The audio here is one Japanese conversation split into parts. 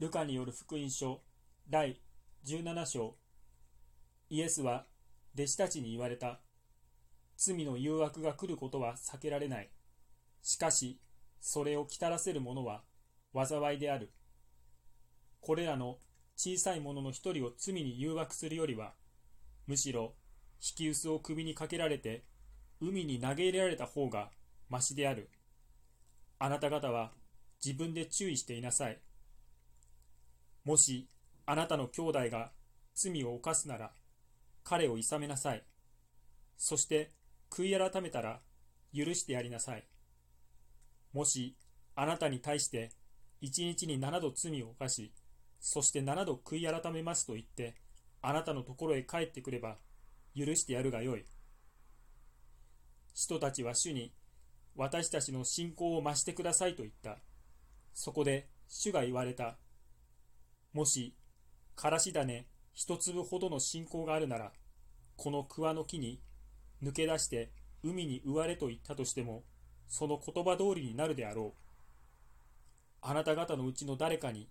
ルカによる福音書第17章。イエスは弟子たちに言われた。罪の誘惑が来ることは避けられない。しかしそれをきたらせる者は災いである。これらの小さい者の一人を罪に誘惑するよりはむしろ引き薄を首にかけられて海に投げ入れられた方がましである。あなた方は自分で注意していなさい。もしあなたの兄弟が罪を犯すなら彼をいさめなさい。そして悔い改めたら許してやりなさい。もしあなたに対して一日に7度罪を犯しそして7度悔い改めますと言ってあなたのところへ帰ってくれば許してやるがよい。人たちは主に私たちの信仰を増してくださいと言った。そこで主が言われた。もし、からし種一粒ほどの信仰があるなら、この桑の木に抜け出して海に植われと言ったとしても、その言葉通りになるであろう。あなた方のうちの誰かに、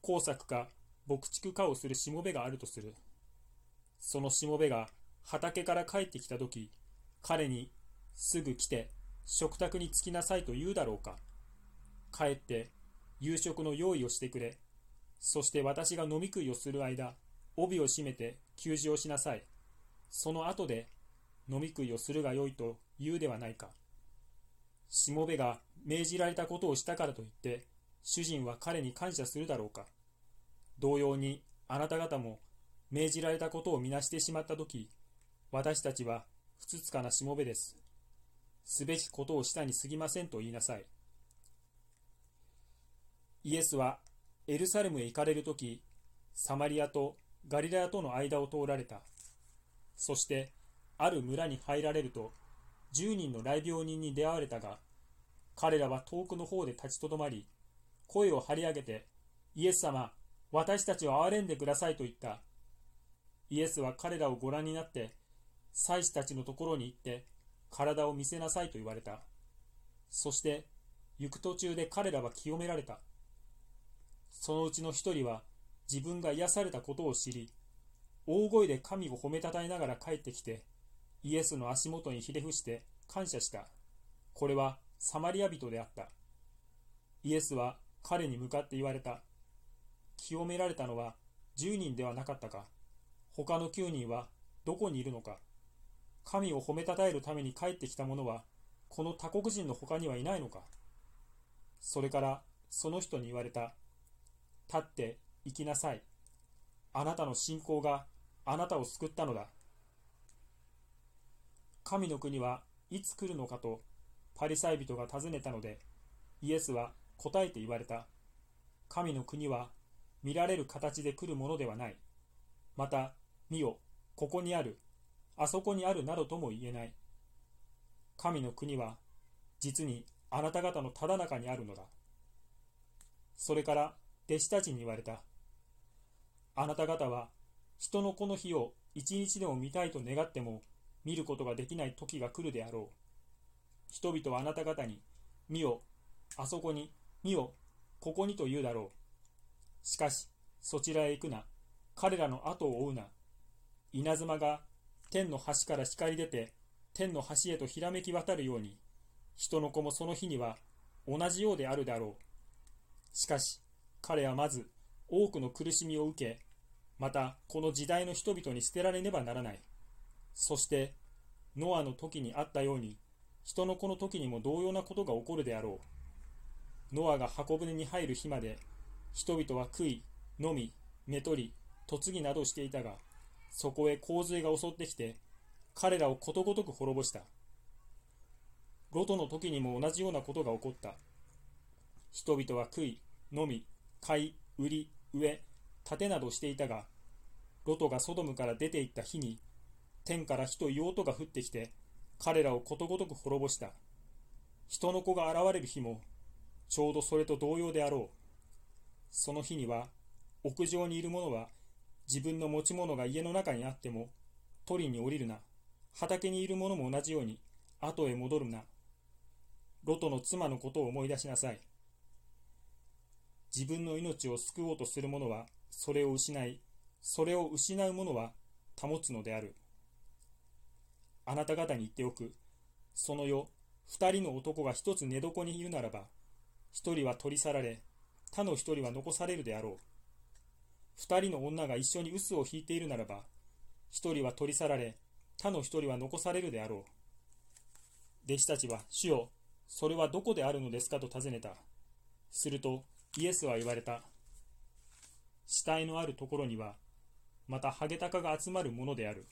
工作か牧畜かをするしもべがあるとする。そのしもべが畑から帰ってきたとき、彼にすぐ来て食卓に着きなさいと言うだろうか。帰って夕食の用意をしてくれ。そして私が飲み食いをする間、帯を締めて給仕をしなさい。その後で飲み食いをするがよいと言うではないか。しもべが命じられたことをしたからといって、主人は彼に感謝するだろうか。同様にあなた方も命じられたことをみなしてしまったとき、私たちはふつつかなしもべです。すべきことをしたに過ぎませんと言いなさい。イエスはエルサレムへ行かれるとき、サマリアとガリラヤとの間を通られた。そして、ある村に入られると、10人の来病人に出会われたが、彼らは遠くの方で立ちとどまり、声を張り上げて、イエス様、私たちを憐れんでくださいと言った。イエスは彼らをご覧になって、祭司たちのところに行って、体を見せなさいと言われた。そして、行く途中で彼らは清められた。そのうちの一人は自分が癒されたことを知り、大声で神を褒めたたえながら帰ってきて、イエスの足元にひれ伏して感謝した。これはサマリア人であった。イエスは彼に向かって言われた。清められたのは10人ではなかったか。他の9人はどこにいるのか。神を褒めたたえるために帰ってきた者は、この他国人の他にはいないのか。それからその人に言われた。立って行きなさい。あなたの信仰があなたを救ったのだ。神の国はいつ来るのかとパリサイ人が尋ねたので、イエスは答えて言われた。神の国は見られる形で来るものではない。また、見よ、ここにある、あそこにあるなどとも言えない。神の国は実にあなた方のただ中にあるのだ。それから弟子たちに言われた。あなた方は人の子の日を一日でも見たいと願っても見ることができない時が来るであろう。人々はあなた方に、見よ、あそこに、見よ、ここにと言うだろう。しかし、そちらへ行くな。彼らの後を追うな。稲妻が天の端から光り出て、天の端へとひらめき渡るように、人の子もその日には同じようであるだろう。しかし、彼はまず多くの苦しみを受け、またこの時代の人々に捨てられねばならない。そして、ノアの時にあったように、人の子の時にも同様なことが起こるであろう。ノアが箱舟に入る日まで、人々は食い、飲み、寝取り、嫁ぎなどしていたが、そこへ洪水が襲ってきて、彼らをことごとく滅ぼした。ロトの時にも同じようなことが起こった。人々は食い、飲み、買い、売り、植え、建てなどしていたが、ロトがソドムから出て行った日に、天から火と硫黄とが降ってきて、彼らをことごとく滅ぼした。人の子が現れる日も、ちょうどそれと同様であろう。その日には、屋上にいる者は、自分の持ち物が家の中にあっても、取りに降りるな。畑にいる者も同じように、後へ戻るな。ロトの妻のことを思い出しなさい。自分の命を救おうとする者はそれを失い、それを失う者は保つのである。あなた方に言っておく。その世、二人の男が一つ寝床にいるならば、一人は取り去られ、他の一人は残されるであろう。二人の女が一緒に臼を引いているならば、一人は取り去られ、他の一人は残されるであろう。弟子たちは、主よ、それはどこであるのですかと尋ねた。すると、イエスは言われた。死体のあるところには、またハゲタカが集まるものである。